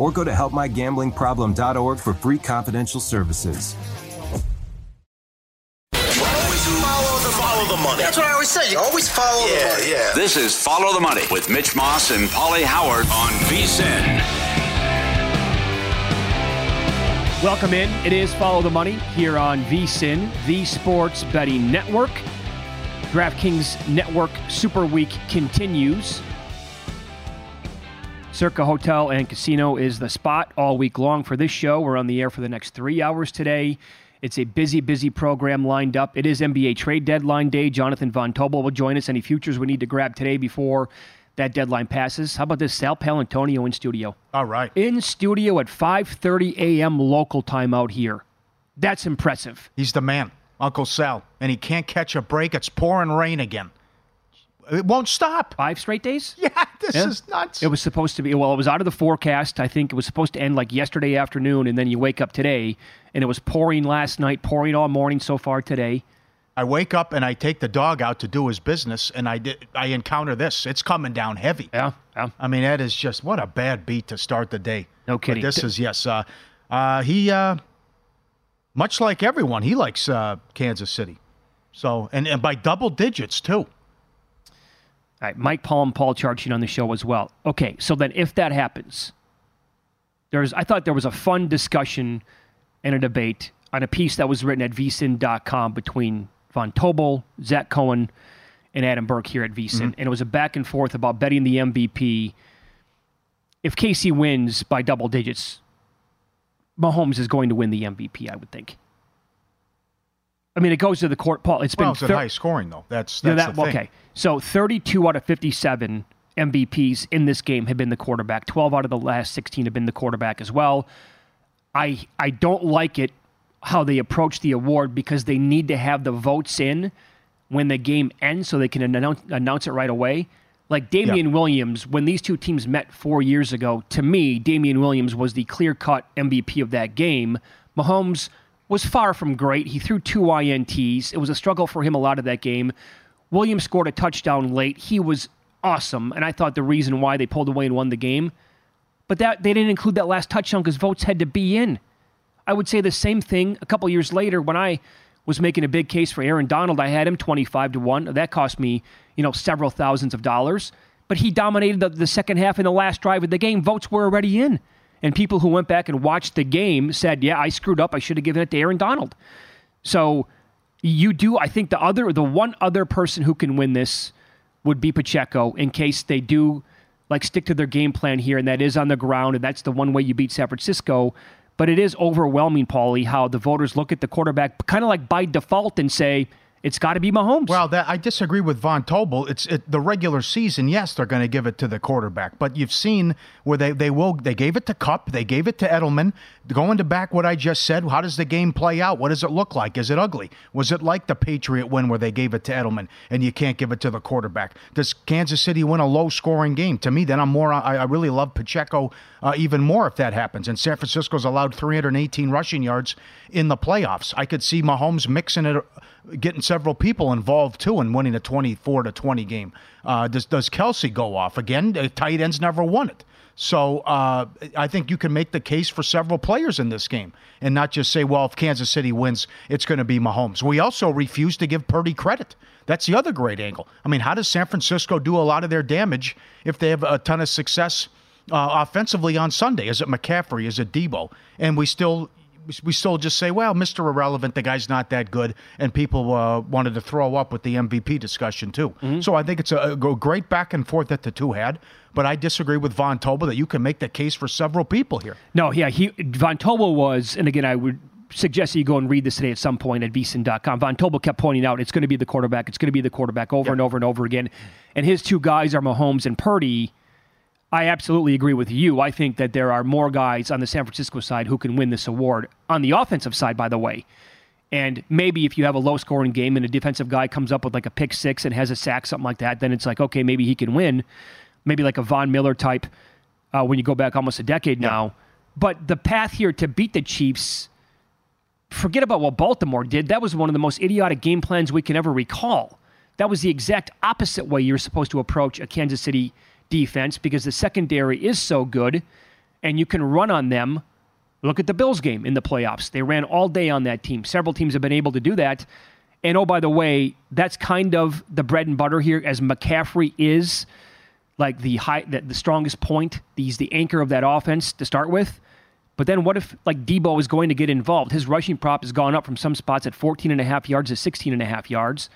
or go to helpmygamblingproblem.org for free confidential services. Follow the money. That's what I always say. You always follow the money. yeah. This is Follow the Money with Mitch Moss and Pauly Howard on VSIN. Welcome in. It is Follow the Money here on VSIN, the Sports Betting Network. DraftKings Network Super Week continues. Circa Hotel and Casino is the spot all week long for this show. We're on the air for the next three hours today. It's a busy, busy program lined up. It is NBA trade deadline day. Jonathan Von Tobel will join us. Any futures we need to grab today before that deadline passes? How about this? Sal Paolantonio in studio. All right. In studio at 5:30 a.m. local time out here. That's impressive. He's the man, Uncle Sal. And he can't catch a break. It's pouring rain again. It won't stop. Five straight days? Yeah, this Yeah. is nuts. It was supposed to be, well, it was out of the forecast. I think it was supposed to end like yesterday afternoon, and then you wake up today, and it was pouring last night, pouring all morning so far today. I wake up and I take the dog out to do his business, and I did, I encounter this. It's coming down heavy. Yeah, yeah. I mean, that is just what a bad beat to start the day. No But kidding. this is yes. Uh, uh, he, uh, much like everyone, he likes uh, Kansas City. So and, and by double digits too. All right, Mike Paul and Paul Charchian on the show as well. Okay, so then if that happens, there's I thought there was a fun discussion and a debate on a piece that was written at vsin.com between Von Tobel, Zach Cohen, and Adam Burke here at vsin. Mm-hmm. And it was a back and forth about betting the MVP. If KC wins by double digits, Mahomes is going to win the MVP, I would think. I mean, it goes to the court, Paul. It's been it's thir- high scoring though. That's yeah, that's that, the thing. okay. So 32 out of 57 MVPs in this game have been the quarterback. 12 out of the last 16 have been the quarterback as well. I I don't like it how they approach the award because they need to have the votes in when the game ends so they can announce, announce it right away. Like Damien Williams, when these two teams met four years ago, to me, Damien Williams was the clear cut MVP of that game. Mahomes was far from great. He threw two INTs. It was a struggle for him a lot of that game. Williams scored a touchdown late. He was awesome, and I thought the reason why they pulled away and won the game. But that they didn't include that last touchdown because votes had to be in. I would say the same thing a couple years later when I was making a big case for Aaron Donald. I had him 25 to 1. That cost me, you know, several thousands of dollars. But he dominated the, the second half in the last drive of the game. Votes were already in. And people who went back and watched the game said, yeah, I screwed up. I should have given it to Aaron Donald. So you do, I think the other, the one other person who can win this would be Pacheco in case they do like stick to their game plan here, and that is on the ground, and that's the one way you beat San Francisco. But it is overwhelming, Paulie, how the voters look at the quarterback kind of like by default and say, it's got to be Mahomes. Well, that, I disagree with Von Tobel. It's it, the regular season. Yes, they're going to give it to the quarterback, but you've seen where they they will they gave it to Kupp. they gave it to Edelman. Going to back what I just said, how does the game play out? What does it look like? Is it ugly? Was it like the Patriot win where they gave it to Edelman and you can't give it to the quarterback? Does Kansas City win a low scoring game? To me, then I'm more. I, I really love Pacheco uh, even more if that happens. And San Francisco's allowed 318 rushing yards in the playoffs. I could see Mahomes mixing it getting several people involved too and winning a 24 to 20 game. Uh, does does Kelce go off again? The tight ends never won it. So uh, I think you can make the case for several players in this game and not just say, well, if Kansas City wins, it's going to be Mahomes. We also refuse to give Purdy credit. That's the other great angle. I mean, how does San Francisco do a lot of their damage if they have a ton of success uh, offensively on Sunday? Is it McCaffrey? Is it Deebo? And we still we still just say, well, Mr. Irrelevant, the guy's not that good, and people uh, wanted to throw up with the MVP discussion too. Mm-hmm. So I think it's a, a, great back and forth that the two had. But I disagree with Von Tobel that you can make the case for several people here. No, yeah, he Von Tobel was, and again, I would suggest that you go and read this today at some point at vsin.com. Von Tobel kept pointing out it's going to be the quarterback, it's going to be the quarterback over and over and over again, and his two guys are Mahomes and Purdy I absolutely agree with you. I think that there are more guys on the San Francisco side who can win this award. On the offensive side, by the way, and maybe if you have a low scoring game and a defensive guy comes up with like a pick six and has a sack, something like that, then it's like, okay, maybe he can win. Maybe like a Von Miller type uh, when you go back almost a decade now. But the path here to beat the Chiefs, forget about what Baltimore did. That was one of the most idiotic game plans we can ever recall. That was the exact opposite way you're supposed to approach a Kansas City defense because the secondary is so good and you can run on them. Look at the Bills game in the playoffs. They ran all day on that team. Several teams have been able to do that. And oh, by the way, that's kind of the bread and butter here, as McCaffrey is like the high, the, the strongest point. He's the anchor of that offense to start with. But then what if like Deebo is going to get involved? His rushing prop has gone up from some spots at 14 and a half yards to 16 and a half yards.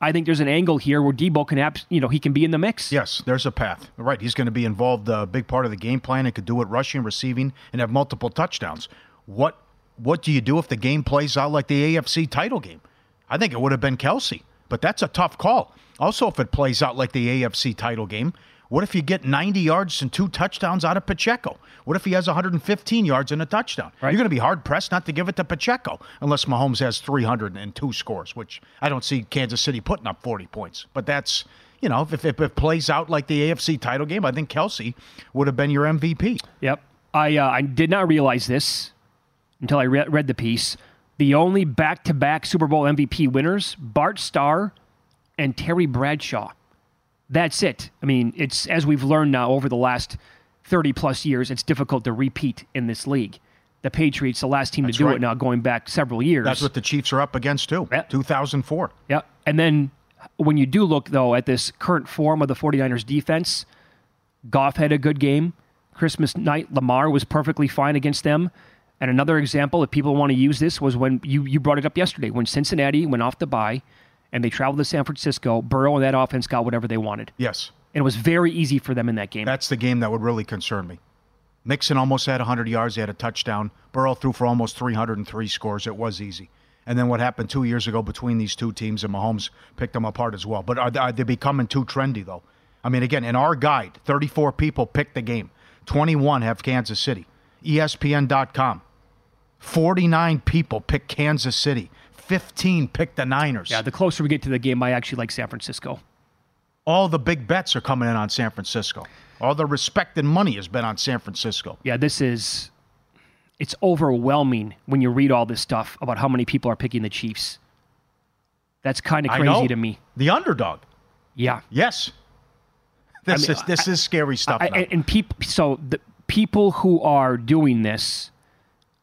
I think there's an angle here where Deebo can, abs- you know, he can be in the mix. Yes, there's a path. Right, he's going to be involved a uh, big part of the game plan and could do it rushing, receiving, and have multiple touchdowns. What what do you do if the game plays out like the AFC title game? I think it would have been Kelce, but that's a tough call. Also, if it plays out like the AFC title game, what if you get 90 yards and two touchdowns out of Pacheco? What if he has 115 yards and a touchdown? Right. You're going to be hard pressed not to give it to Pacheco unless Mahomes has 302 scores, which I don't see Kansas City putting up 40 points. But that's, you know, if, if it plays out like the AFC title game, I think Kelce would have been your MVP. Yep. I, uh, I did not realize this until I re- read the piece. The only back to back Super Bowl MVP winners, Bart Starr and Terry Bradshaw that's it. I mean, it's as we've learned now over the last 30 plus years, it's difficult to repeat in this league. The Patriots, the last team That's to do right. it now, going back several years. That's what the Chiefs are up against too. Yeah. 2004. Yeah. And then when you do look though at this current form of the 49ers defense, Goff had a good game. Christmas night, Lamar was perfectly fine against them. And another example, if people want to use this, was when you, you brought it up yesterday, when Cincinnati went off the bye and they traveled to San Francisco. Burrow and that offense got whatever they wanted. Yes. And it was very easy for them in that game. That's the game that would really concern me. Mixon almost had 100 yards. He had a touchdown. Burrow threw for almost 303 scores. It was easy. And then what happened two years ago between these two teams, and Mahomes picked them apart as well. But are, are they becoming too trendy, though? I mean, again, in our guide, 34 people picked the game, 21 have Kansas City. ESPN.com, 49 people picked Kansas City. 15 pick the Niners. Yeah, the closer we get to the game, I actually like San Francisco. All the big bets are coming in on San Francisco. All the respect and money has been on San Francisco. Yeah, this is it's overwhelming when you read all this stuff about how many people are picking the Chiefs. That's kind of crazy to me. The underdog. Yeah. Yes. This I mean, is this I, is scary stuff. I, and people, so the people who are doing this,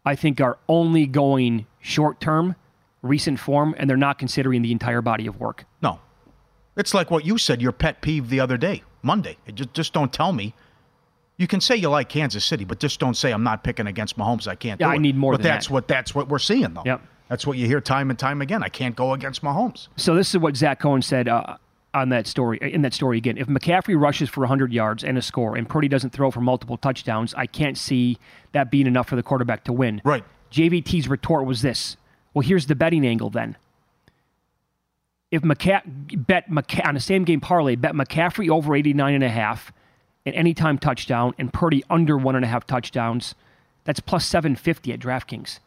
I think, are only going short term recent form and they're not considering the entire body of work. No. It's like what you said, your pet peeve the other day, Monday. Just, just don't tell me. You can say you like Kansas City, but just don't say I'm not picking against Mahomes. I can't. Yeah, I it. need more. But that's that. what that's what we're seeing though. Yep. That's what you hear time and time again. I can't go against Mahomes. So this is what Zach Cohen said. Uh, on that story in that story again. If McCaffrey rushes for 100 yards and a score, and Purdy doesn't throw for multiple touchdowns, I can't see that being enough for the quarterback to win. Right. JVT's retort was this: Well, here's the betting angle then. If McCa- bet McCa- on the same game parlay, bet McCaffrey over 89 and a half, an anytime touchdown, and Purdy under one and a half touchdowns, that's plus 750 at DraftKings.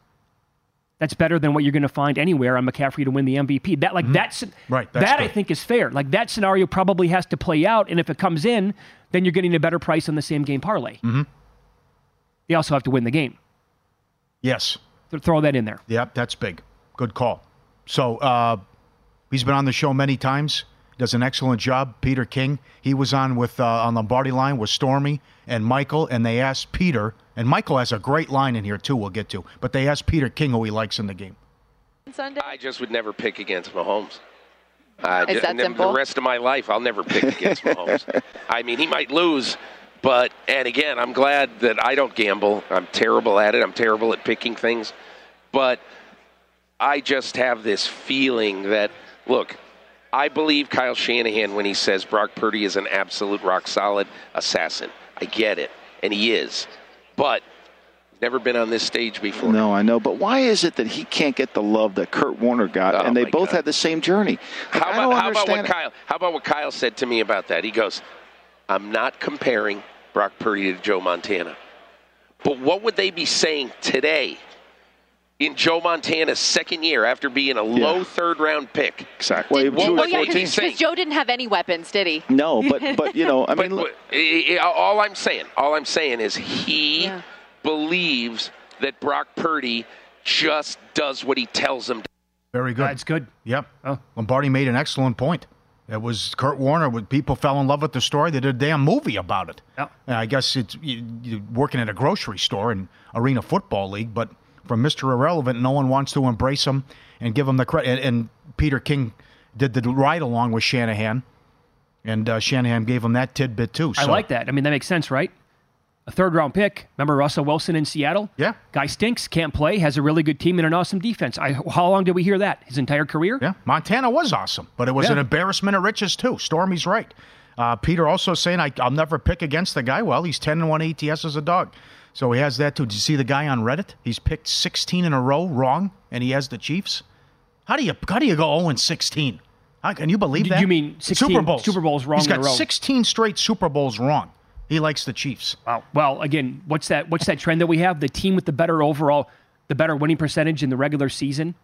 That's better than what you're going to find anywhere on McCaffrey to win the MVP. That like that's Mm-hmm. Right, that's that I think is fair. Like that scenario probably has to play out, and if it comes in, then you're getting a better price on the same game parlay. Mm-hmm. They also have to win the game. Yes. Th- Throw that in there. Yep, that's big. Good call. So uh, he's been on the show many times. Does an excellent job. Peter King. He was on with uh, on Lombardi line with Stormy and Michael, and they asked Peter, and Michael has a great line in here too. We'll get to, but they asked Peter King who he likes in the game. Sunday? I just would never pick against Mahomes. Uh, Is ju- that and then simple? The rest of my life, I'll never pick against Mahomes. I mean, he might lose, but and again, I'm glad that I don't gamble. I'm terrible at it. I'm terrible at picking things, but I just have this feeling that look. I believe Kyle Shanahan when he says Brock Purdy is an absolute rock solid assassin. I get it, and he is, but never been on this stage before. No, I know, but why is it that he can't get the love that Kurt Warner got, Oh, and they both God. had the same journey? Like, How about, how about what it. Kyle? How about what Kyle said to me about that? He goes, "I'm not comparing Brock Purdy to Joe Montana, but what would they be saying today in Joe Montana's second year after being a low third round pick?" Exactly. What Well, would oh, yeah, because? Joe didn't have any weapons, did he? No, but but you know, I mean, look, but, eh, all I'm saying, all I'm saying is he Yeah. believes that Brock Purdy just does what he tells him. to Very good. That's good. Yep. Oh. Lombardi made an excellent point. It was Kurt Warner. People fell in love with the story, they did a damn movie about it. Yeah. And I guess it's you, working at a grocery store and arena football league, but from Mr. Irrelevant, no one wants to embrace him and give him the credit. And, and Peter King did the ride along with Shanahan, and uh, Shanahan gave him that tidbit too. I like that. I mean, that makes sense, right? A third round pick. Remember Russell Wilson in Seattle? Yeah. Guy stinks, can't play, has a really good team and an awesome defense. I, how long did we hear that? His entire career? Yeah, Montana was awesome, but it was Yeah. an embarrassment of riches too. Stormy's right. Uh, Peter also saying I, I'll never pick against the guy. Well, he's ten and one ATS as a dog, so he has that too. Did you see the guy on Reddit? He's picked sixteen in a row wrong, and he has the Chiefs. How do you how do you go zero and sixteen? How, can you believe that? you mean 16 Super Bowls? Super Bowls wrong He's in a got row? sixteen straight Super Bowls wrong. He likes the Chiefs. Wow. Well, again, what's that? What's that trend that we have? The team with the better overall, the better winning percentage in the regular season,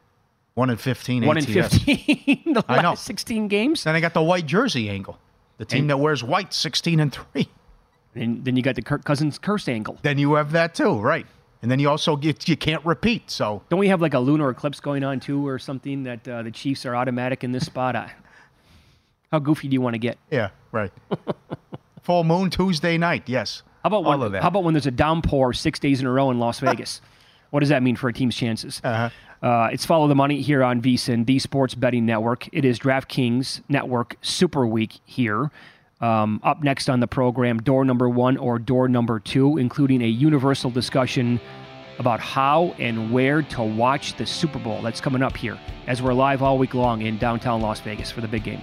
One and fifteen. one in fifteen. the I know. last sixteen games. Then I got the white jersey angle. The team And- that wears white, sixteen and three. And then you got the Kirk Cousins curse angle. Then you have that too, right? And then you also get you can't repeat. So Don't we have like a lunar eclipse going on too, or something that uh, the Chiefs are automatic in this spot? I, how goofy do you want to get? yeah, right. Full moon Tuesday night. Yes. How about when, how about when there's a downpour six days in a row in Las Vegas? what does that mean for a team's chances? Uh-huh. it's follow the money here on VSIN, the Sports Betting Network. It is DraftKings Network Super Week here. Um, up next on the program, door number one or door number two, including a universal discussion about how and where to watch the Super Bowl. That's coming up here as we're live all week long in downtown Las Vegas for the big game.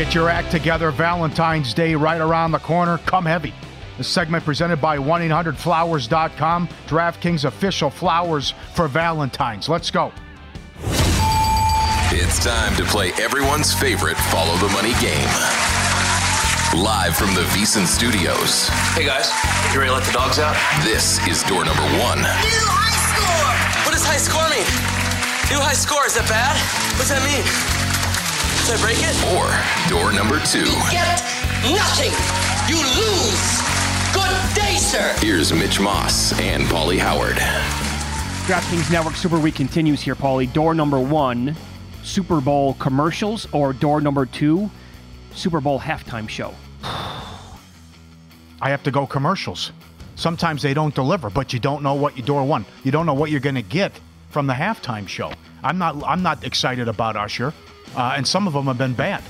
Get your act together. Valentine's Day right around the corner. Come heavy. The segment presented by 1 800flowers.com, DraftKings official flowers for Valentine's. Let's go. It's time to play everyone's favorite Follow the Money game. Live from the VSiN studios. Hey guys, you ready to let the dogs out? This is door number one. New high score! What does high score mean? New high score, is that bad? What's that mean? Should I break it? Or door number two. You Get nothing! You lose! Good day, sir! Here's Mitch Moss and Pauly Howard. DraftKings Network Super Week continues here, Paulie. Door number one, Super Bowl commercials, or door number two, Super Bowl halftime show? I have to go commercials. Sometimes they don't deliver, but you don't know what you door one. You don't know what you're going to get from the halftime show. I'm not. I'm not excited about Usher, uh, and some of them have been bad.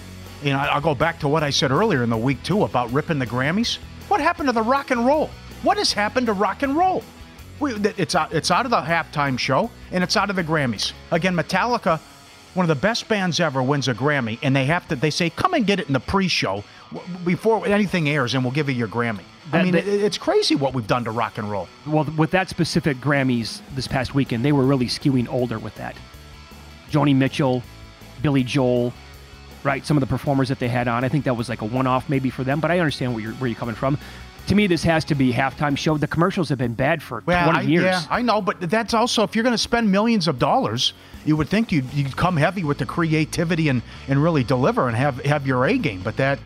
You know, I'll go back to what I said earlier in the week too about ripping the Grammys. What happened to the rock and roll? What has happened to rock and roll? We, it's out. It's out of the halftime show, and it's out of the Grammys. Again, Metallica one of the best bands ever wins a Grammy, and they have to. They say, "Come and get it in the pre-show before anything airs, and we'll give you your Grammy." I mean, it, it's crazy what we've done to rock and roll. Well, with that specific Grammys this past weekend, they were really skewing older with that. Joni Mitchell, Billy Joel, right? Some of the performers that they had on. I think that was like a one-off maybe for them, but I understand where you're where you're coming from. To me, this has to be halftime show. The commercials have been bad for well, 20 I, years. Yeah, I know, but that's also if you're going to spend millions of dollars, you would think you'd, you'd come heavy with the creativity and, and really deliver and have have your A game. But that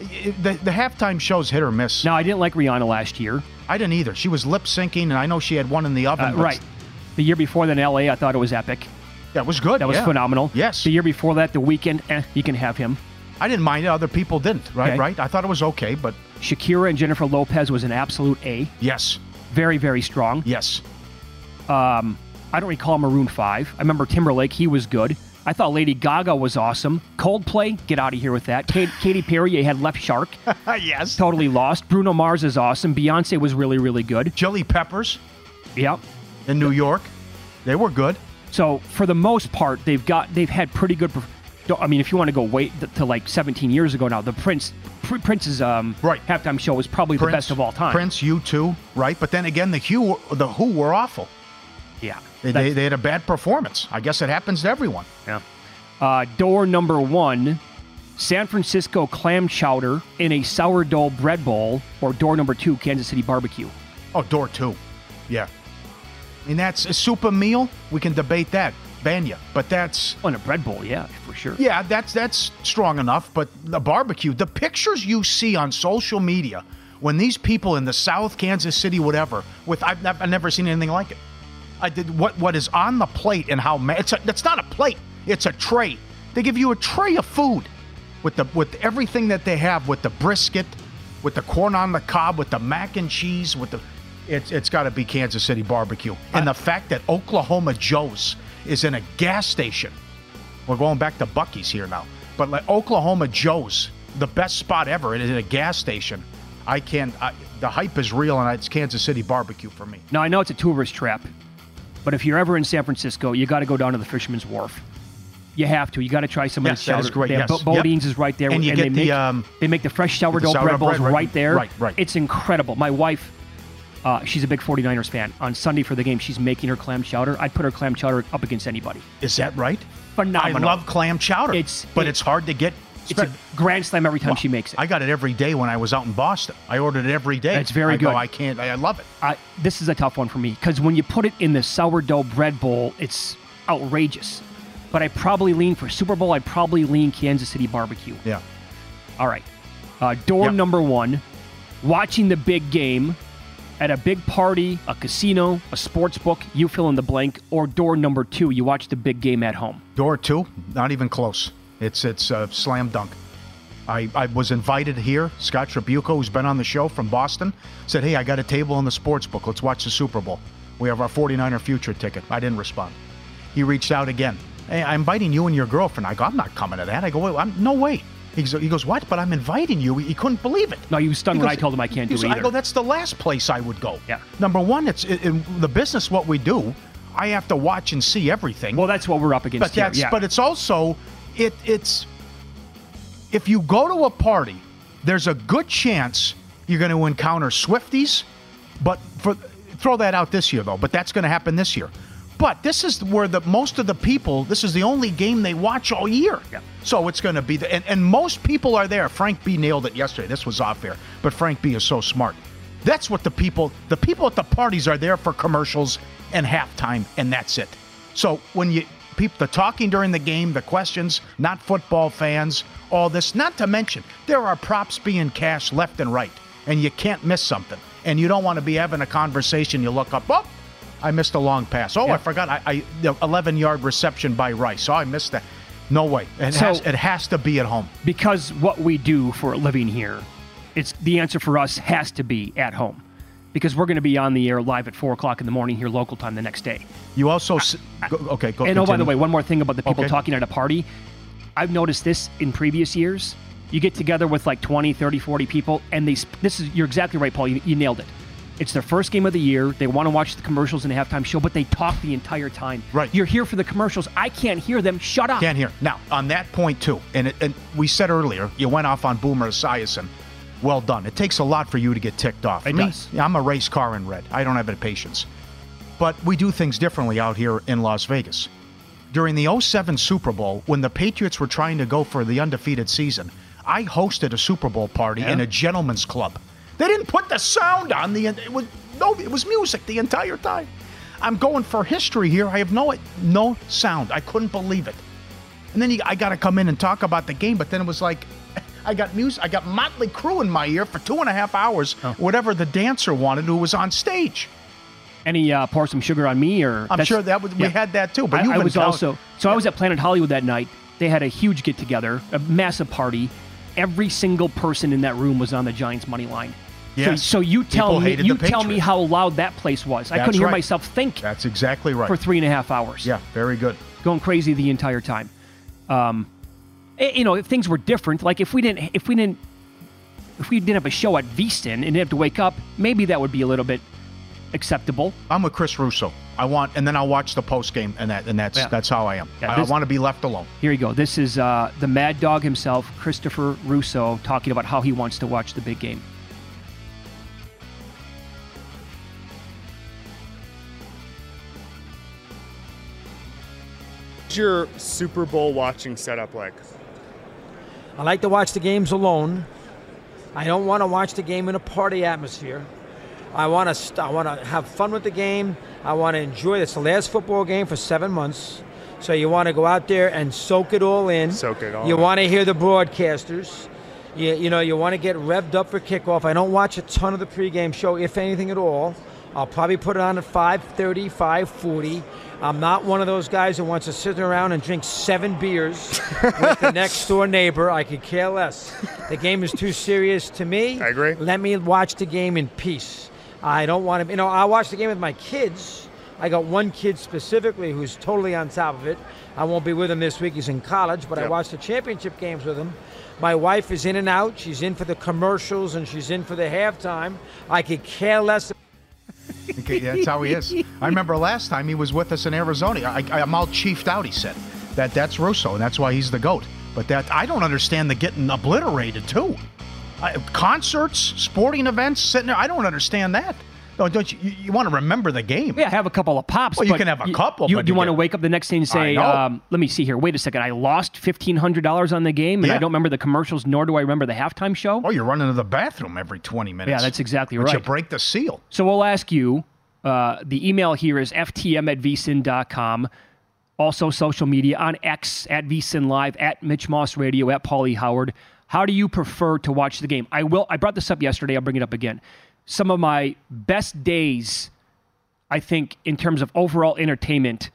the, the halftime show's hit or miss. No, I didn't like Rihanna last year. I didn't either. She was lip syncing, and I know she had one in the oven. Uh, right. The year before that in LA, I thought it was epic. That was good. That was yeah. phenomenal. Yes. The year before that, the Weeknd, eh, you can have him. I didn't mind it. Other people didn't. Right. Okay. Right. I thought it was okay, but Shakira and Jennifer Lopez was an absolute A. yes, Very, very strong. yes. Um, I don't recall Maroon 5. I remember Timberlake, he was good. I thought Lady Gaga was awesome. Coldplay, get out of here with that. Kate, Katy Perry, you had Left Shark. yes. Totally lost. Bruno Mars is awesome. Beyonce was really, really good. Chili Peppers Yep. in New York, they were good. So for the most part, they've got they've had pretty good. I mean, if you want to go wait to like 17 years ago now, the Prince Prince's um, Right. halftime show was probably the best of all time. Prince, U2, right? But then again, the Who, the Who were awful. Yeah. They, they, they had a bad performance. I guess it happens to everyone. Yeah. Uh, door number one, San Francisco clam chowder in a sourdough bread bowl, or door number two, Kansas City barbecue. Oh, door two. Yeah. And that's a super meal. We can debate that. banya. But that's on a bread bowl, yeah, for sure. Yeah, that's that's strong enough. But the barbecue, the pictures you see on social media when these people in the South, Kansas City, whatever, with I've, I've never seen anything like it. I did what what is on the plate and how ma- it's a, it's not a plate, it's a tray. They give you a tray of food with the with everything that they have with the brisket, with the corn on the cob, with the mac and cheese, with the it's it's got to be Kansas City barbecue. And the fact that Oklahoma Joe's is in a gas station. We're going back to Buc-ee's here now. But like Oklahoma Joe's, the best spot ever, it is in a gas station. I can't. I, the hype is real, and it's Kansas City barbecue for me. Now I know it's a tourist trap, but if you're ever in San Francisco, you got to go down to the Fisherman's Wharf. You have to. You got to try some of Yes, the that chowder. is great, They yes. Bo- Yep. Is right there, And you get they the, make, um, they make the fresh sourdough sourdough bread balls bread, right- right, there. right, right. It's incredible. My wife, uh, she's a big 49ers fan. On Sunday for the game, she's making her clam chowder. I'd put her clam chowder up against anybody. Is that right? Phenomenal. I love clam chowder. It's but it- it's hard to get. It's a grand slam every time she makes it. I got it every day when I was out in Boston. I ordered it every day. It's very I go, good. I can't. I, I love it. I, this is a tough one for me because when you put it in the sourdough bread bowl, it's outrageous. But I probably lean for Super Bowl. I'd probably lean Kansas City barbecue. Yeah. All right. Uh, door number one, watching the big game at a big party, a casino, a sports book, you fill in the blank, or door number two, you watch the big game at home. Door two, not even close. It's it's a slam dunk. I, I was invited here. Scott Tribuco, who's been on the show from Boston, said, Hey, I got a table in the sports book. Let's watch the Super Bowl. We have our 49er future ticket. I didn't respond. He reached out again. Hey, I'm inviting you and your girlfriend. I go, I'm not coming to that. I go, I'm, no way. He goes, he goes, what? But I'm inviting you. He couldn't believe it. No, he was stunned He when goes- I told him I can't do goes, either. I go, that's the last place I would go. Yeah. Number one, it's in the business. What we do, I have to watch and see everything. Well, that's what we're up against But that's yeah. but it's also it it's if you go to a party, there's a good chance you're going to encounter Swifties. But for throw that out this year though. But that's going to happen this year. But this is where the most of the people. This is the only game they watch all year. Yeah. So it's going to be the and, and most people are there. Frank B nailed it yesterday. This was off air, but Frank B is so smart. That's what the people. The people at the parties are there for commercials and halftime, and that's it. So when you people the talking during the game, the questions, not football fans, all this. Not to mention there are props being cashed left and right, and you can't miss something. And you don't want to be having a conversation. You look up, oh, I missed a long pass. Oh, I forgot. I, I the 11 yard reception by Rice. Oh, I missed that. No way. It, So- has, it has to be at home. because what we do for a living here, it's the answer for us has to be at home, because we're going to be on the air live at four o'clock in the morning here local time the next day. You also s- go, okay. Go. and oh, by the way, one more thing about the people Okay. talking at a party. I've noticed this in previous years. You get together with like 20, 30, 40 people, and they. sp- This is you're exactly right, Paul. You, you nailed it. It's their first game of the year. They want to watch the commercials and the halftime show, but they talk the entire time. Right. You're here for the commercials. I can't hear them. Shut up. Can't hear. Now, on that point, too, and, it, and we said earlier, you went off on Boomer Esiason. Well done. It takes a lot for you to get ticked off. It Me, does. I'm a race car in red. I don't have any patience. But we do things differently out here in Las Vegas. During the 07 Super Bowl, when the Patriots were trying to go for the undefeated season, I hosted a Super Bowl party in a gentleman's club. They didn't put the sound on the it was no it was music the entire time. I'm going for history here. I have no no sound. I couldn't believe it. And then you, I got to come in and talk about the game, but then it was like I got music. I got Motley Crue in my ear for two and a half hours. Oh. Whatever the dancer wanted, who was on stage. Any uh, pour some sugar on me, or I'm sure that was, we had that too. But I, you I was telling- also so I was at Planet Hollywood that night. They had a huge get together, a massive party. Every single person in that room was on the Giants money line. So- Yes. So, you tell People me you tell me how loud that place was. I couldn't hear right. myself think That's exactly right. for three and a half hours. Yeah, very good. going crazy the entire time. Um, eh, you know, if things were different, like if we didn't, if we didn't, if we didn't have a show at VSiN and didn't have to wake up, maybe that would be a little bit acceptable. I'm with Chris Russo. I want, and then I'll watch the post game, and that, and that's Yeah. that's how I am. Yeah, I this- want to be left alone. Here you go. This is uh, the Mad Dog himself, Christopher Russo, talking about how he wants to watch the big game. Your Super Bowl watching setup like? I like to watch the games alone. I don't want to watch the game in a party atmosphere. I want to st- I want to have fun with the game. I want to enjoy it. It's the last football game for seven months. So you want to go out there and soak it all in. Soak it all You in. want to hear the broadcasters. You, you know, you want to get revved up for kickoff. I don't watch a ton of the pregame show, if anything at all. I'll probably put it on at 5:30, 5:40. I'm not one of those guys who wants to sit around and drink seven beers with the next door neighbor. I could care less. The game is too serious to me. I agree. Let me watch the game in peace. I don't want to. You know, I watch the game with my kids. I got one kid specifically who's totally on top of it. I won't be with him this week. He's in college, but I Yep. watch the championship games with him. My wife is in and out. She's in for the commercials and she's in for the halftime. I could care less. Okay, that's how he is. I remember last time he was with us in Arizona. I, I, I'm all chiefed out. He said that that's Russo, and that's why he's the goat. But that I don't understand the getting obliterated too. I, concerts, sporting events, sitting there. I don't understand that. No, don't you? You, you want to remember the game? Yeah, have a couple of pops. Well, you can have a couple, You, you you want to wake up the next day and say, um, "Let me see here. Wait a second. I lost fifteen hundred dollars on the game, and I don't remember the commercials, nor do I remember the halftime show." Oh, you're running to the bathroom every 20 minutes. Yeah, that's exactly But right. You break the seal. So we'll ask you. Uh, the email here is ftm at vsin.com. Also, social media on X at vsin live at Mitch Moss Radio at Paulie Howard. How do you prefer to watch the game? I will. I brought this up yesterday. I'll bring it up again. Some of my best days, I think, in terms of overall entertainment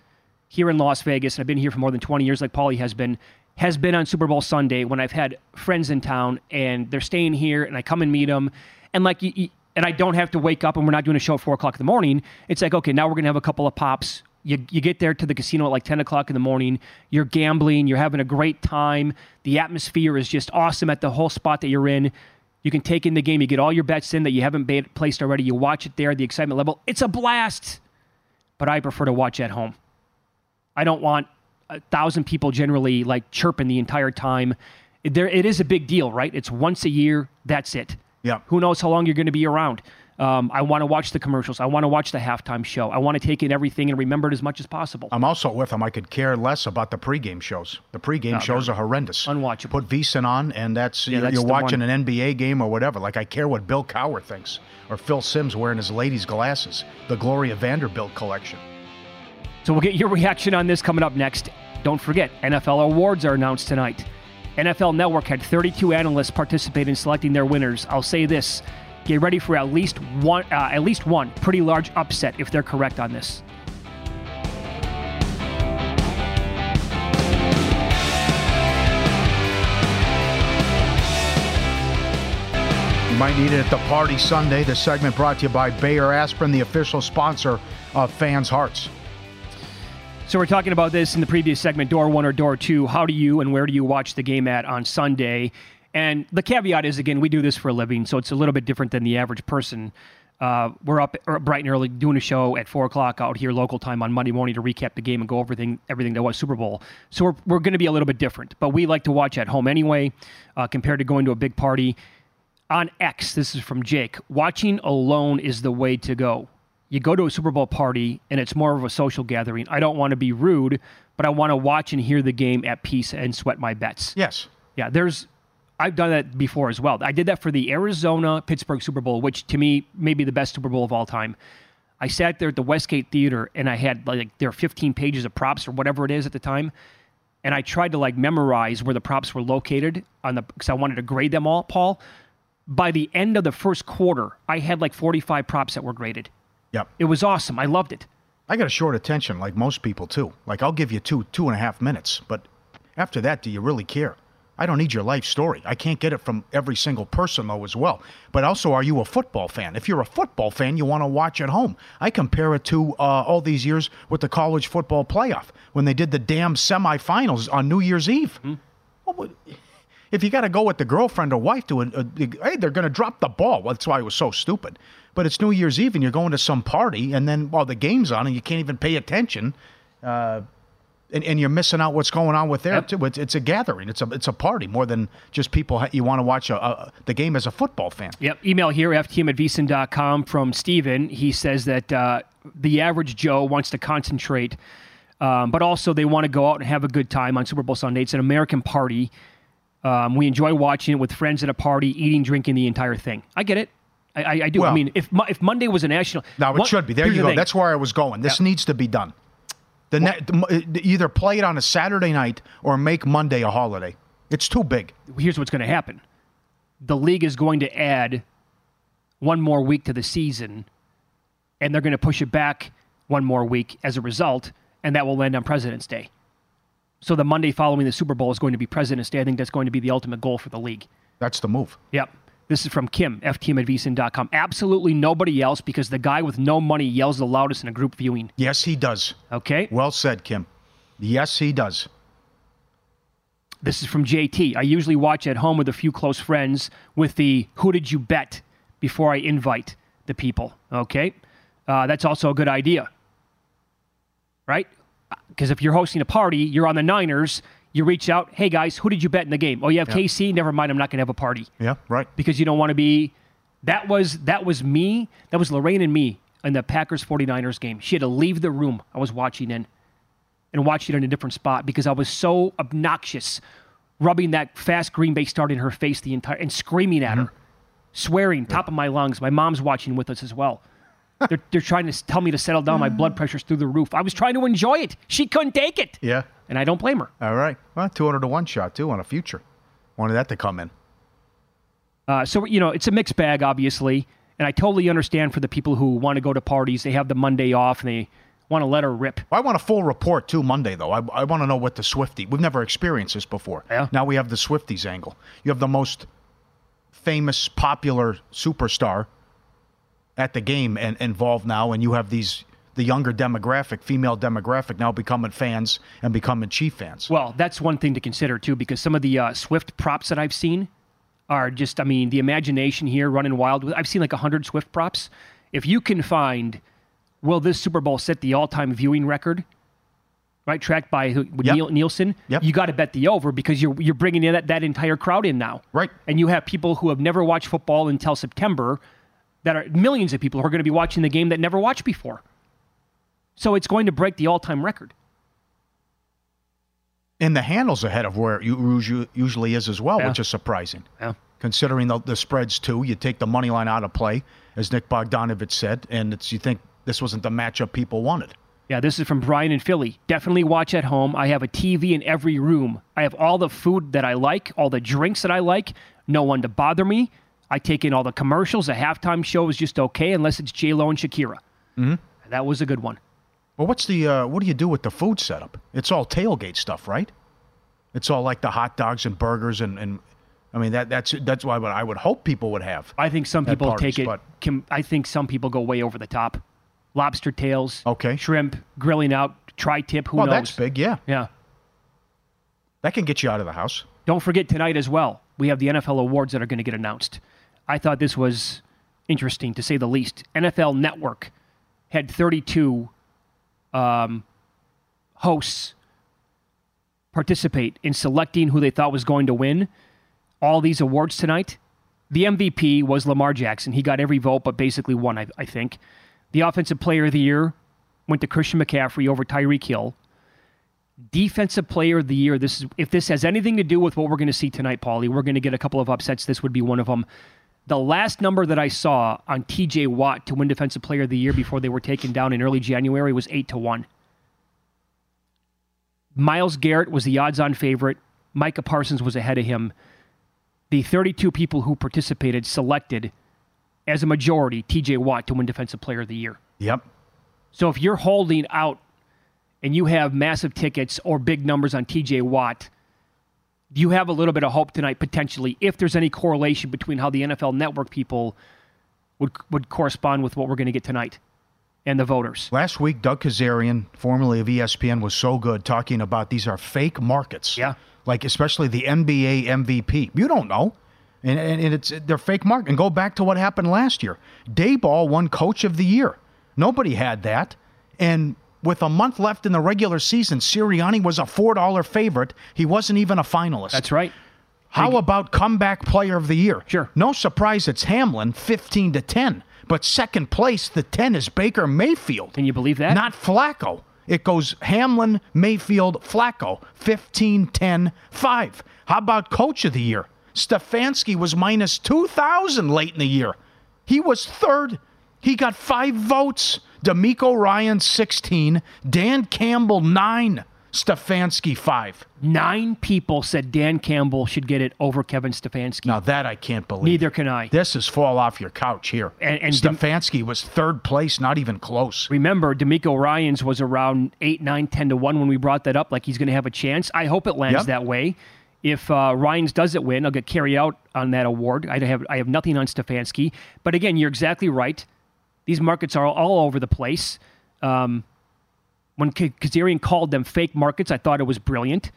here in Las Vegas, and I've been here for more than 20 years, like Paulie has been, has been on Super Bowl Sunday when I've had friends in town and they're staying here, and I come and meet them, and like you, you- and I don't have to wake up and we're not doing a show at four o'clock in the morning. It's like okay, now we're gonna have a couple of pops. You, you get there to the casino at like 10 o'clock in the morning. You're gambling. You're having a great time. The atmosphere is just awesome at the whole spot that you're in. You can take in the game. You get all your bets in that you haven't ba- placed already. You watch it there. The excitement level. It's a blast. But I prefer to watch at home. I don't want a thousand people generally like chirping the entire time. There, it is a big deal, right? It's once a year. That's it. Yeah. Who knows how long you're going to be around? Um, I want to watch the commercials. I want to watch the halftime show. I want to take in everything and remember it as much as possible. I'm also with him. I could care less about the pregame shows. The pregame No, shows they're horrendous. Unwatchable. Put VSiN on, and that's, Yeah, you're, that's you're watching one. an NBA game or whatever. Like, I care what Bill Cowher thinks, or Phil Simms wearing his ladies' glasses. The Gloria Vanderbilt collection. So we'll get your reaction on this coming up next. Don't forget, NFL awards are announced tonight. NFL Network had 32 analysts participate in selecting their winners. I'll say this: get ready for at least one, uh, at least one pretty large upset if they're correct on this. You might need it at the party Sunday. This segment brought to you by Bayer Aspirin, the official sponsor of Fans Hearts. So we're talking about this in the previous segment, door one or door two. How do you and where do you watch the game at on Sunday? And the caveat is, again, we do this for a living, so it's a little bit different than the average person. Uh, we're up er, bright and early doing a show at four o'clock out here local time on Monday morning to recap the game and go over everything everything that was Super Bowl. So we're we're going to be a little bit different, but we like to watch at home anyway, uh, compared to going to a big party. On X, this is from Jake. Watching alone is the way to go. You go to a Super Bowl party and it's more of a social gathering. I don't want to be rude, but I want to watch and hear the game at peace and sweat my bets. Yes. Yeah, there's I've done that before as well. I did that for the Arizona Pittsburgh Super Bowl, which to me may be the best Super Bowl of all time. I sat there at the Westgate Theater and I had like there are 15 pages of props or whatever it is at the time. And I tried to like memorize where the props were located on the because I wanted to grade them all, Paul. By the end of the first quarter, I had like 45 props that were graded. Yep. It was awesome. I loved it. I got a short attention, like most people too. Like I'll give you two, two and a half minutes, but after that, do you really care? I don't need your life story. I can't get it from every single person though, as well. But also, are you a football fan? If you're a football fan, you want to watch at home. I compare it to uh, all these years with the college football playoff when they did the damn semifinals on New Year's Eve. Well, what- if you got to go with the girlfriend or wife to, a, a, hey, they're going to drop the ball. Well, that's why it was so stupid. But it's New Year's Eve and you're going to some party, and then while the game's on and you can't even pay attention, uh, and, and you're missing out what's going on with there too. It's, it's a gathering. It's a it's a party more than just people ha- you want to watch a, a, the game as a football fan. Yep. Email here, ftm at vsin.com from Steven. He says that uh, the average Joe wants to concentrate, um, but also they want to go out and have a good time on Super Bowl Sunday. It's an American party. Um, we enjoy watching it with friends at a party, eating, drinking the entire thing. I get it. I, I, do. I mean, if if Monday was a national, Now it should be. There you the go. thing. That's where I was going. This needs to be done. The ne- either play it on a Saturday night or make Monday a holiday. It's too big. Here's what's going to happen the league is going to add one more week to the season, and they're going to push it back one more week as a result, and that will land on President's Day. So the Monday following the Super Bowl is going to be President's Day. I think that's going to be the ultimate goal for the league. That's the move. Yep. This is from Kim, ftm at vsin.com. Absolutely nobody else because the guy with no money yells the loudest in a group viewing. Yes, he does. Okay. Well said, Kim. Yes, he does. This is from JT. I usually watch at home with a few close friends with the who did you bet before I invite the people. Okay. Uh, that's also a good idea. Right? Because if you're hosting a party, you're on the Niners, you reach out, hey guys, who did you bet in the game? Oh, you have Yeah. KC? Never mind, I'm not going to have a party. Yeah, right. Because you don't want to be. That was that was me. That was Lorraine and me in the Packers 49ers game. She had to leave the room I was watching in and watch it in a different spot because I was so obnoxious, rubbing that fast Green Bay start in her face the entire and screaming at her, mm-hmm. swearing top of my lungs. My mom's watching with us as well. they're, they're trying to tell me to settle down. My blood pressure's through the roof. I was trying to enjoy it. She couldn't take it, Yeah. And I don't blame her. All right. Well, 200 to 1 shot, too, on a future. Wanted that to come in. Uh, so you know, it's a mixed bag, obviously, and I totally understand for the people who want to go to parties. They have the Monday off and they want to let her rip. I want a full report, too, Monday, though. I, I want to know what the Swifty. We've never experienced this before. Yeah. Now we have the Swifties angle. You have the most famous, popular superstar at the game and involved now, and you have these the younger demographic, female demographic, now becoming fans and becoming Chief fans. Well, that's one thing to consider too, because some of the uh, Swift props that I've seen are just, I mean, the imagination here running wild. I've seen like hundred Swift props. If you can find, will this Super Bowl set the all-time viewing record? Right, tracked by Yep. Neil, Nielsen. Yep. You got to bet the over because you're you're bringing in that, that entire crowd in now. Right. And you have people who have never watched football until September, that are millions of people who are going to be watching the game that never watched before. So it's going to break the all-time record. And the handle's ahead of where it usually is as well, Yeah. which is surprising. Yeah. Considering the, the spreads too, you take the money line out of play, as Nick Bogdanovich said, and it's you think this wasn't the matchup people wanted. Yeah, this is from Brian in Philly. Definitely watch at home. I have a TV in every room. I have all the food that I like, all the drinks that I like, no one to bother me. I take in all the commercials. The halftime show is just okay unless it's J Lo and Shakira. Mm-hmm. That was a good one. Well, what's the uh, what do you do with the food setup? It's all tailgate stuff, right? It's all like the hot dogs and burgers and, and I mean that that's that's why what I would hope people would have. I think some people parties, take it. but- Can, I think some people go way over the top. Lobster tails, okay, shrimp, grilling out, tri-tip. Who well, knows? that's big, yeah. Yeah. That can get you out of the house. Don't forget tonight as well. We have the NFL awards that are going to get announced. I thought this was interesting to say the least. NFL Network had 32 um, hosts participate in selecting who they thought was going to win all these awards tonight. The MVP was Lamar Jackson. He got every vote, but basically won, I, I think. The Offensive Player of the Year went to Christian McCaffrey over Tyreek Hill. Defensive Player of the Year. This is if this has anything to do with what we're going to see tonight, Paulie. We're going to get a couple of upsets. This would be one of them. The last number that I saw on T.J. Watt to win Defensive Player of the Year before they were taken down in early January was eight to one. Myles Garrett was the odds-on favorite. Micah Parsons was ahead of him. The 32 people who participated selected, as a majority, T.J. Watt to win Defensive Player of the Year. Yep. So if you're holding out and you have massive tickets or big numbers on TJ Watt, you have a little bit of hope tonight potentially if there's any correlation between how the NFL network people would would correspond with what we're going to get tonight and the voters. Last week, Doug Kezirian, formerly of ESPN, was so good talking about these are fake markets. Yeah. Like especially the NBA MVP. You don't know. And, and, and it's they're fake market. And go back to what happened last year. Daboll won Coach of the Year. Nobody had that. And with a month left in the regular season, Sirianni was a four dollar favorite. He wasn't even a finalist. That's right. How about comeback player of the year? Sure. No surprise it's Hamlin, 15 to 10. But second place, the 10 is Baker Mayfield. Can you believe that? Not Flacco. It goes Hamlin, Mayfield, Flacco, 15, 10, 5. How about coach of the year? Stefanski was minus 2,000 late in the year. He was third. He got five votes. DeMeco Ryan 16, Dan Campbell 9, Stefanski 5. Nine people said Dan Campbell should get it over Kevin Stefanski. Now that I can't believe. Neither can I. This is fall off your couch here. And, and Stefanski was third place, not even close. Remember, DeMeco Ryan's was around 8, 9, 10 to 1 when we brought that up, like he's going to have a chance. I hope it lands Yep. that way. If uh, Ryan's doesn't win, I'll get carry out on that award. I have I have nothing on Stefanski. But again, you're exactly right. These markets are all over the place. Um, when Kezirian called them fake markets, I thought it was brilliant.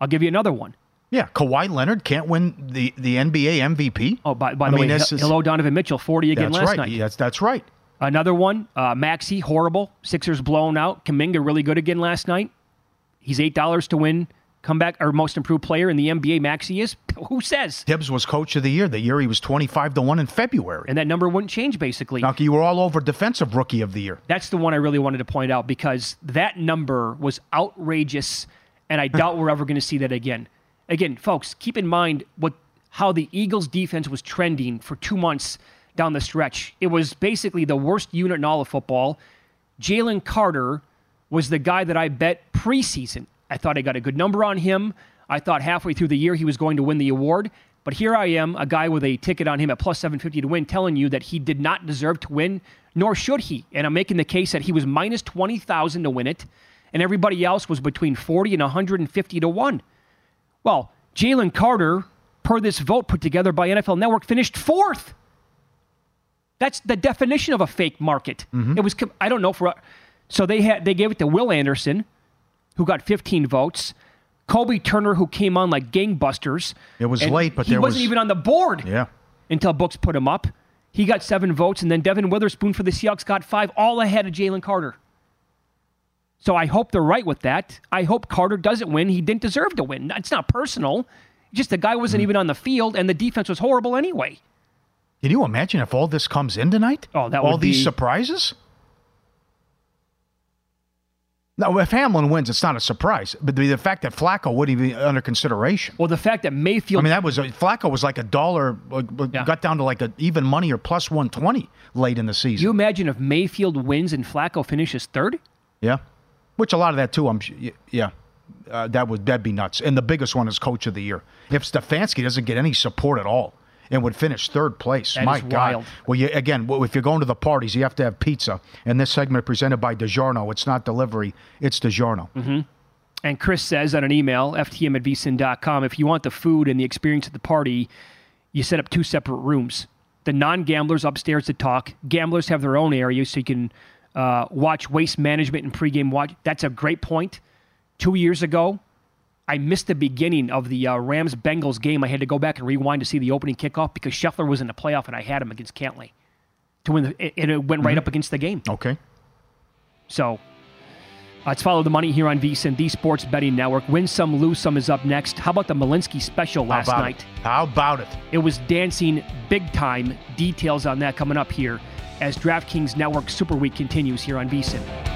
I'll give you another one. Yeah, Kawhi Leonard can't win the, the NBA MVP. Oh, by, by the way, is- hello Donovan Mitchell, 40 again That's last right. night. Yes, that's right. Another one, uh, Maxey, horrible. Sixers blown out. Kuminga really good again last night. He's eight dollars to win comeback or most improved player in the NBA. Maxey is. Who says? Thibs was coach of the year the year he was 25 to 1 in February. And that number wouldn't change basically. Now, you were all over defensive rookie of the year. That's the one I really wanted to point out because that number was outrageous, and I doubt we're ever going to see that again. Again, folks, keep in mind what how the Eagles' defense was trending for two months down the stretch. It was basically the worst unit in all of football. Jalen Carter was the guy that I bet preseason. I thought I got a good number on him. I thought halfway through the year he was going to win the award. But here I am, a guy with a ticket on him at plus 750 to win, telling you that he did not deserve to win, nor should he. And I'm making the case that he was minus 20,000 to win it, and everybody else was between 40 and 150 to 1. Well, Jalen Carter, per this vote put together by NFL Network, finished fourth. That's the definition of a fake market. Mm-hmm. It was I don't know for so they had they gave it to Will Anderson, who got 15 votes. Kobie Turner, who came on like gangbusters. It was late, but he there wasn't was- even on the board Yeah. until Books put him up. He got seven votes, and then Devon Witherspoon for the Seahawks got five, all ahead of Jalen Carter. So I hope they're right with that. I hope Carter doesn't win. He didn't deserve to win. It's not personal. Just the guy wasn't mm. even on the field, and the defense was horrible anyway. Can you imagine if all this comes in tonight? Oh, that all these be- surprises. No, if Hamlin wins, it's not a surprise. But the, the fact that Flacco wouldn't even be under consideration. Well, the fact that Mayfield. I mean, that was a, Flacco was like a dollar, uh, got down to like a even money or plus one twenty late in the season. you imagine if Mayfield wins and Flacco finishes third? Yeah, which a lot of that too. I'm yeah, uh, that would that'd be nuts. And the biggest one is coach of the year. If Stefanski doesn't get any support at all and would finish third place, That my God. wild. Well, you, again, well, if you're going to the parties, you have to have pizza. And this segment presented by DiGiorno. It's not delivery; it's DiGiorno. Mm-hmm. And Chris says on an email, ftm at vsin.com, if you want the food and the experience at the party, you set up two separate rooms. The non gamblers upstairs to talk. Gamblers have their own area so you can uh, watch waste management and pregame watch. That's a great point. Two years ago, I missed the beginning of the uh, Rams Bengals game. I had to go back and rewind to see the opening kickoff because Scheffler was in the playoff and I had him against Cantlay to win, the, and it went right up against the game. Okay. So let's follow the money here on VSiN, the Sports Betting Network. Win some, lose some is up next. How about the Malinsky special last How night? It? How about it? It was dancing big time. Details on that coming up here as DraftKings Network Super Week continues here on VSiN.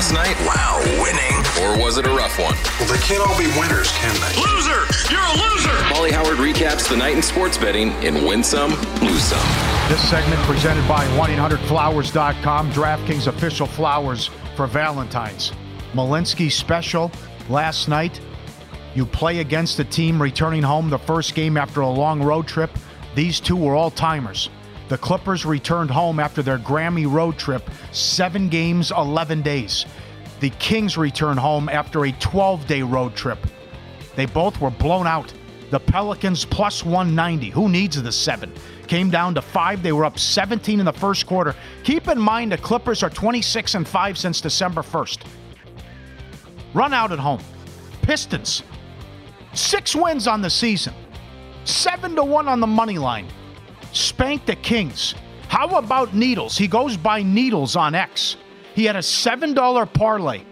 last night? Wow, winning. Or was it a rough one? Well, they can't all be winners, can they? Loser! You're a loser! Pauly Howard recaps the night in sports betting in Win Some, Lose Some. This segment presented by 1-800-Flowers.com, DraftKings official flowers for Valentine's. Malinsky special last night. You play against a team returning home the first game after a long road trip. These two were all timers. The Clippers returned home after their Grammy road trip, seven games, 11 days. The Kings returned home after a 12 day road trip. They both were blown out. The Pelicans plus 190. Who needs the seven? Came down to five. They were up 17 in the first quarter. Keep in mind the Clippers are 26 and 5 since December 1st. Run out at home. Pistons. Six wins on the season. Seven to one on the money line. Spanked the Kings. How about Needles? He goes by Needles on X. He had a $7 parlay.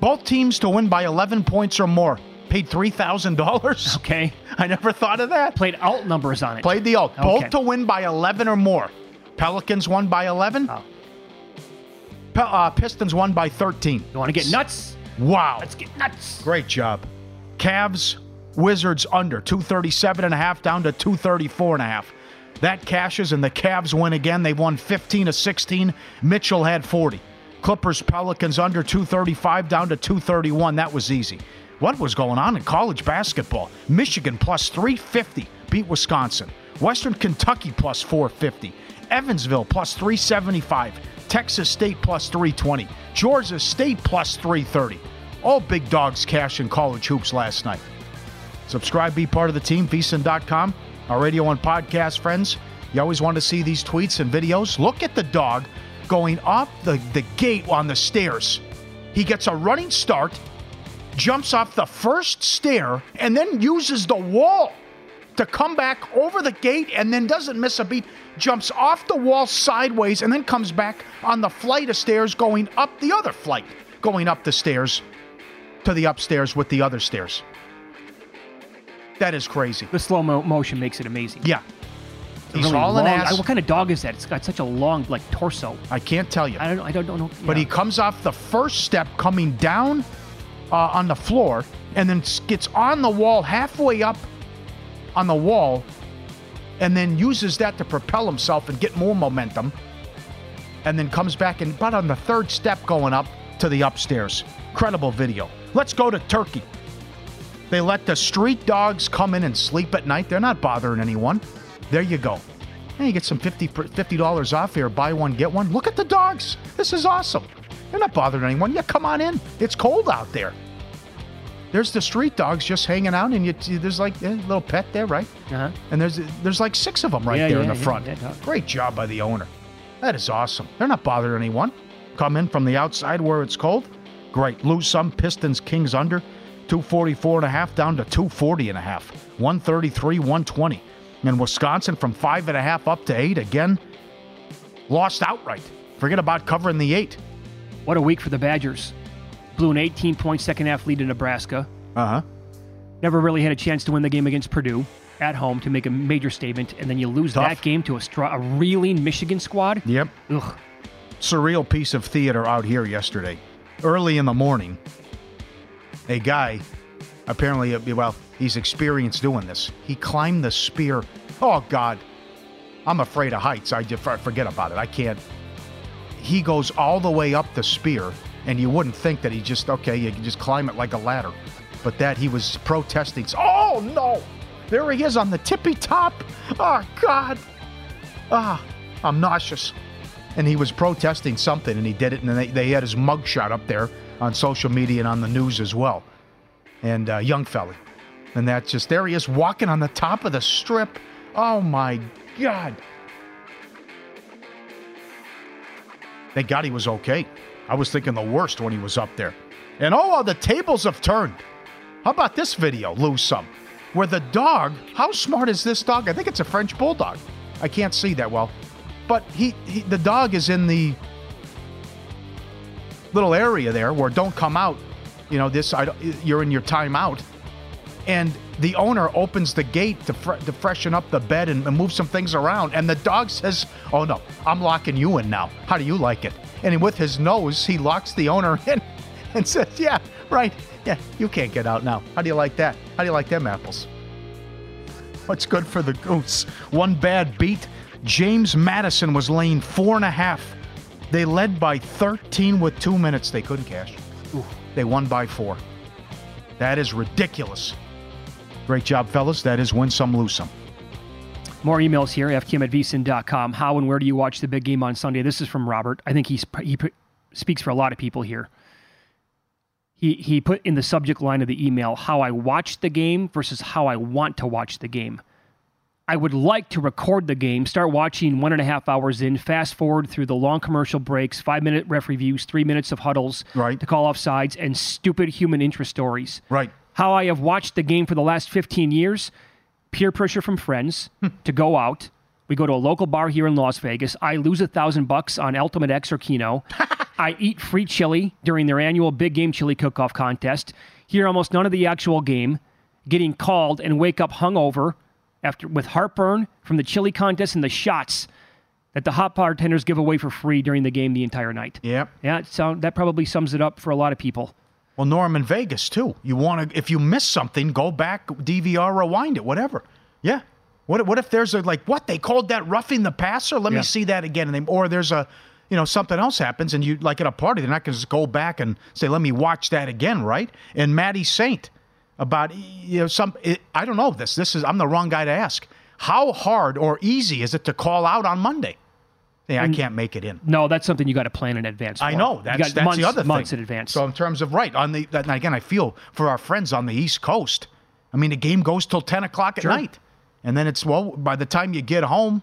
Both teams to win by 11 points or more. Paid $3,000. Okay. I never thought of that. Played alt numbers on it. Played the alt. Okay. Both to win by 11 or more. Pelicans won by 11. Oh. Pe- uh, Pistons won by 13. You want to get nuts? Wow. Let's get nuts. Great job. Cavs, Wizards under 237 and a half down to 234 and a half. That cashes and the Cavs win again. They won 15 to 16. Mitchell had 40. Clippers, Pelicans under 235 down to 231. That was easy. What was going on in college basketball? Michigan plus 350 beat Wisconsin. Western Kentucky plus 450. Evansville plus 375. Texas State plus 320. Georgia State plus 330. All big dogs cash in college hoops last night. Subscribe, be part of the team, VSiN.com. Our radio and podcast friends. You always want to see these tweets and videos. Look at the dog going off the, the gate on the stairs. He gets a running start, jumps off the first stair, and then uses the wall to come back over the gate and then doesn't miss a beat. Jumps off the wall sideways and then comes back on the flight of stairs going up the other flight, going up the stairs to the upstairs with the other stairs. That is crazy. The slow mo- motion makes it amazing. Yeah. He's really hauling long- ass. What kind of dog is that? It's got such a long, like torso. I can't tell you. I don't. I don't, don't know. But yeah. he comes off the first step coming down uh, on the floor and then gets on the wall halfway up on the wall and then uses that to propel himself and get more momentum and then comes back and but on the third step going up to the upstairs. Incredible video. Let's go to Turkey. They let the street dogs come in and sleep at night. They're not bothering anyone. There you go. Hey, you get some 50 dollars off here. Buy one get one. Look at the dogs. This is awesome. They're not bothering anyone. Yeah, come on in. It's cold out there. There's the street dogs just hanging out, and you, there's like a little pet there, right? Uh-huh. And there's there's like six of them right Yeah, there yeah, in the yeah, front. Great job by the owner. That is awesome. They're not bothering anyone. Come in from the outside where it's cold. Great. Lose some. Pistons, Kings under. 244 and a half down to 240 and a half. 133, 120. And Wisconsin from five and a half up to eight again. Lost outright. Forget about covering the eight. What a week for the Badgers. Blew an 18 point second half lead to Nebraska. Uh huh. Never really had a chance to win the game against Purdue at home to make a major statement, and then you lose Tough. that game to a, stra- a reeling Michigan squad. Yep. Ugh. Surreal piece of theater out here yesterday. Early in the morning, a guy, apparently, uh, well, he's experienced doing this. He climbed the Sphere. Oh, God. I'm afraid of heights. I just forget about it. I can't. He goes all the way up the Sphere, and you wouldn't think that he just, okay, you can just climb it like a ladder. But that he was protesting. Oh, no. There he is on the tippy top. Oh, God. Ah, I'm nauseous. And he was protesting something, and he did it, and they, they had his mugshot up there on social media and on the news as well. And uh, young fella. And that's just, there he is walking on the top of the strip. Oh, my God. Thank God he was okay. I was thinking the worst when he was up there. And oh, the tables have turned. How about this video, lose some? Where the dog, how smart is this dog? I think it's a French bulldog. I can't see that well. But he, he the dog is in the little area there where don't come out. You know, this I, you're in your timeout. And the owner opens the gate to, fre- to freshen up the bed and, and move some things around. And the dog says, Oh no, I'm locking you in now. How do you like it? And with his nose, he locks the owner in and says, Yeah, right. Yeah, you can't get out now. How do you like that? How do you like them apples? What's good for the goose? One bad beat. James Madison was laying four and a half. They led by 13 with two minutes. They couldn't cash. They won by four. That is ridiculous. Great job, fellas. That is win some, lose some. More emails here, ftm at vsin.com. How and where do you watch the big game on Sunday? This is from Robert. I think he's, he speaks for a lot of people here. He, he put in the subject line of the email how I watch the game versus how I want to watch the game. I would like to record the game, start watching one and a half hours in, fast forward through the long commercial breaks, five minute ref reviews, three minutes of huddles right. to call off sides, and stupid human interest stories. Right. How I have watched the game for the last 15 years peer pressure from friends hmm. to go out. We go to a local bar here in Las Vegas. I lose a thousand bucks on Ultimate X or Keno. I eat free chili during their annual big game chili cook-off contest. Hear almost none of the actual game. Getting called and wake up hungover after with heartburn from the chili contest and the shots that the hot bartenders give away for free during the game the entire night. Yep. Yeah, sound, that probably sums it up for a lot of people. Well, Norm in Vegas too. You want to, if you miss something, go back, DVR, rewind it, whatever. Yeah. What, what if there's a like what they called that roughing the passer? Let Yeah. me see that again. And they, or there's a, you know, something else happens, and you like at a party, they're not going to just go back and say, "Let me watch that again," right? And Maddie Saint about you know some. It, I don't know this. This is I'm the wrong guy to ask. How hard or easy is it to call out on Monday? Yeah, I mm. can't make it in. No, that's something you got to plan in advance. I for. know You got that's months, the other thing. months in advance. So in terms of right on the that, again, I feel for our friends on the East Coast. I mean, the game goes till ten o'clock at Sure. night, and then it's well by the time you get home,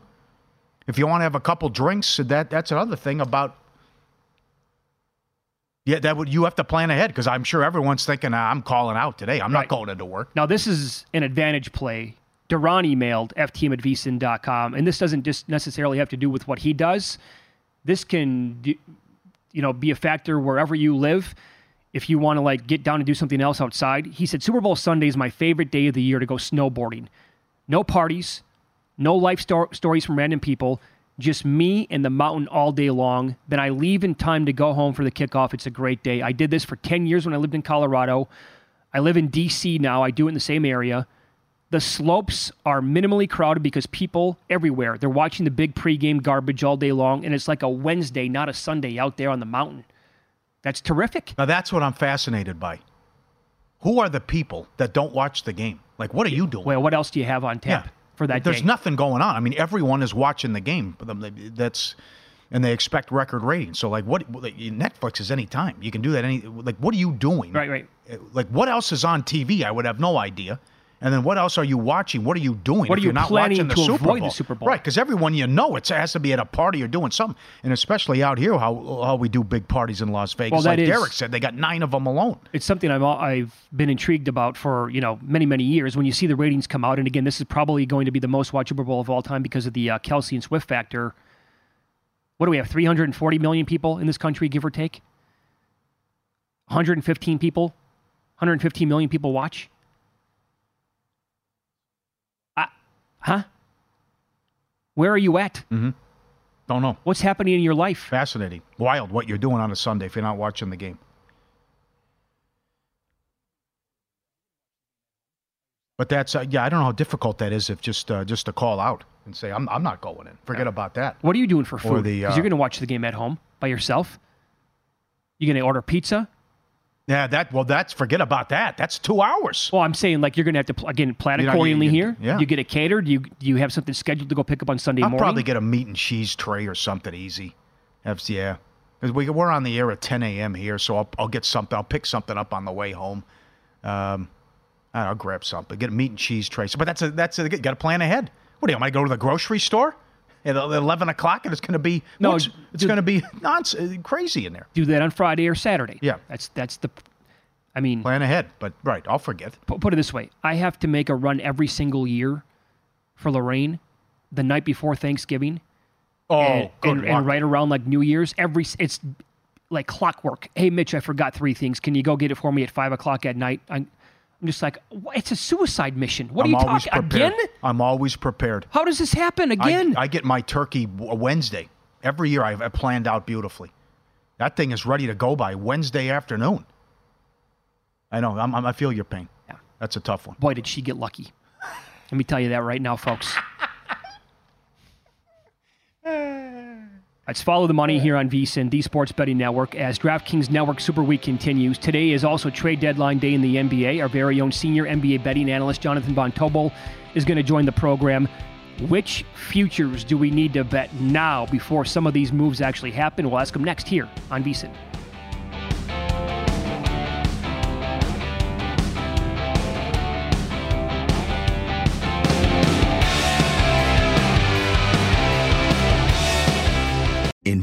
if you want to have a couple drinks, that that's another thing about. Yeah, that would you have to plan ahead because I'm sure everyone's thinking "Ah, I'm calling out today. I'm not going into work. Now, this is an advantage play. Duran emailed ftm at vsin.com, and this doesn't just necessarily have to do with what he does. This can, do, you know, be a factor wherever you live. If you want to like get down and do something else outside, he said Super Bowl Sunday is my favorite day of the year to go snowboarding. No parties, no life sto- stories from random people, just me and the mountain all day long. Then I leave in time to go home for the kickoff. It's a great day. I did this for 10 years when I lived in Colorado. I live in DC now. I do it in the same area. The slopes are minimally crowded because people everywhere. They're watching the big pregame garbage all day long, and it's like a Wednesday, not a Sunday, out there on the mountain. That's terrific. Now that's what I'm fascinated by. Who are the people that don't watch the game? Like, what are you doing? Well, what else do you have on tap Yeah. For that There's day. nothing going on. I mean, everyone is watching the game. Um, that's and they expect record ratings. So like, what Netflix is any time you can do that. Any like, what are you doing? Right, right. Uh, like, what else is on TV? I would have no idea. And then what else are you watching? What are you doing? What are you you're not watching the to Super avoid Bowl? the Super Bowl? Right, because everyone you know, it has to be at a party or doing something. And especially out here, how how we do big parties in Las Vegas. Well, that like is- Derek said, they got nine of them alone. It's something I've I've been intrigued about for you know many many years. When you see the ratings come out, and again, this is probably going to be the most watched Super Bowl of all time because of the uh, Kelce and Swift factor. What do we have? 340 million people in this country, give or take. 115 people, 115 million people watch. Uh, huh? Where are you at? Mm-hmm. Don't know. What's happening in your life? Fascinating, wild. What you're doing on a Sunday if you're not watching the game. But that's uh, yeah. I don't know how difficult that is if just uh, just to call out and say I'm I'm not going in. Forget about that. What are you doing for Or food? Because uh, you're going to watch the game at home by yourself. You're going to order pizza? Yeah, that well, that's forget about that. That's two hours. Well, I'm saying like you're going to have to pl- again plan You know, accordingly you- you- here. yeah. You get it catered. You you have something scheduled to go pick up on Sunday morning? I'll morning? probably get a meat and cheese tray or something easy. That's, yeah, because we we're on the air at 10 a.m. here, so I'll I'll get something. I'll pick something up on the way home. Um, I'll grab something. Get a meat and cheese tray. So, but that's a that's a, got to plan ahead. What do you? Am I go to the grocery store at 11 o'clock and it's going to be No, what's- it's going to be nonsense, uh, crazy in there. do that on Friday or Saturday. Yeah. that's that's the. I mean, Plan ahead, but right, I'll forget. pu- put it this way: I have to make a run every single year for Lorraine the night before Thanksgiving. Oh, and, good and, and right around like New Year's, every it's like clockwork. Hey, Mitch, I forgot three things. Can you go get it for me at five o'clock at night? I'm, I'm just like, it's a suicide mission. What I'm are you talking prepared. again? I'm always prepared. How does this happen again? I, get my turkey uh, Wednesday. Every year I've I've planned out beautifully. That thing is ready to go by Wednesday afternoon. I know. I'm, I'm, I feel your pain. Yeah. That's a tough one. Boy, did she get lucky. Let me tell you that right now, folks. Let's follow the money here on VSIN, the Sports Betting Network, as DraftKings Network Super Week continues. Today is also trade deadline day in the NBA. Our very own senior NBA betting analyst, Jonathan Von Tobel, is going to join the program. Which futures do we need to bet now before some of these moves actually happen? We'll ask him next here on VSIN.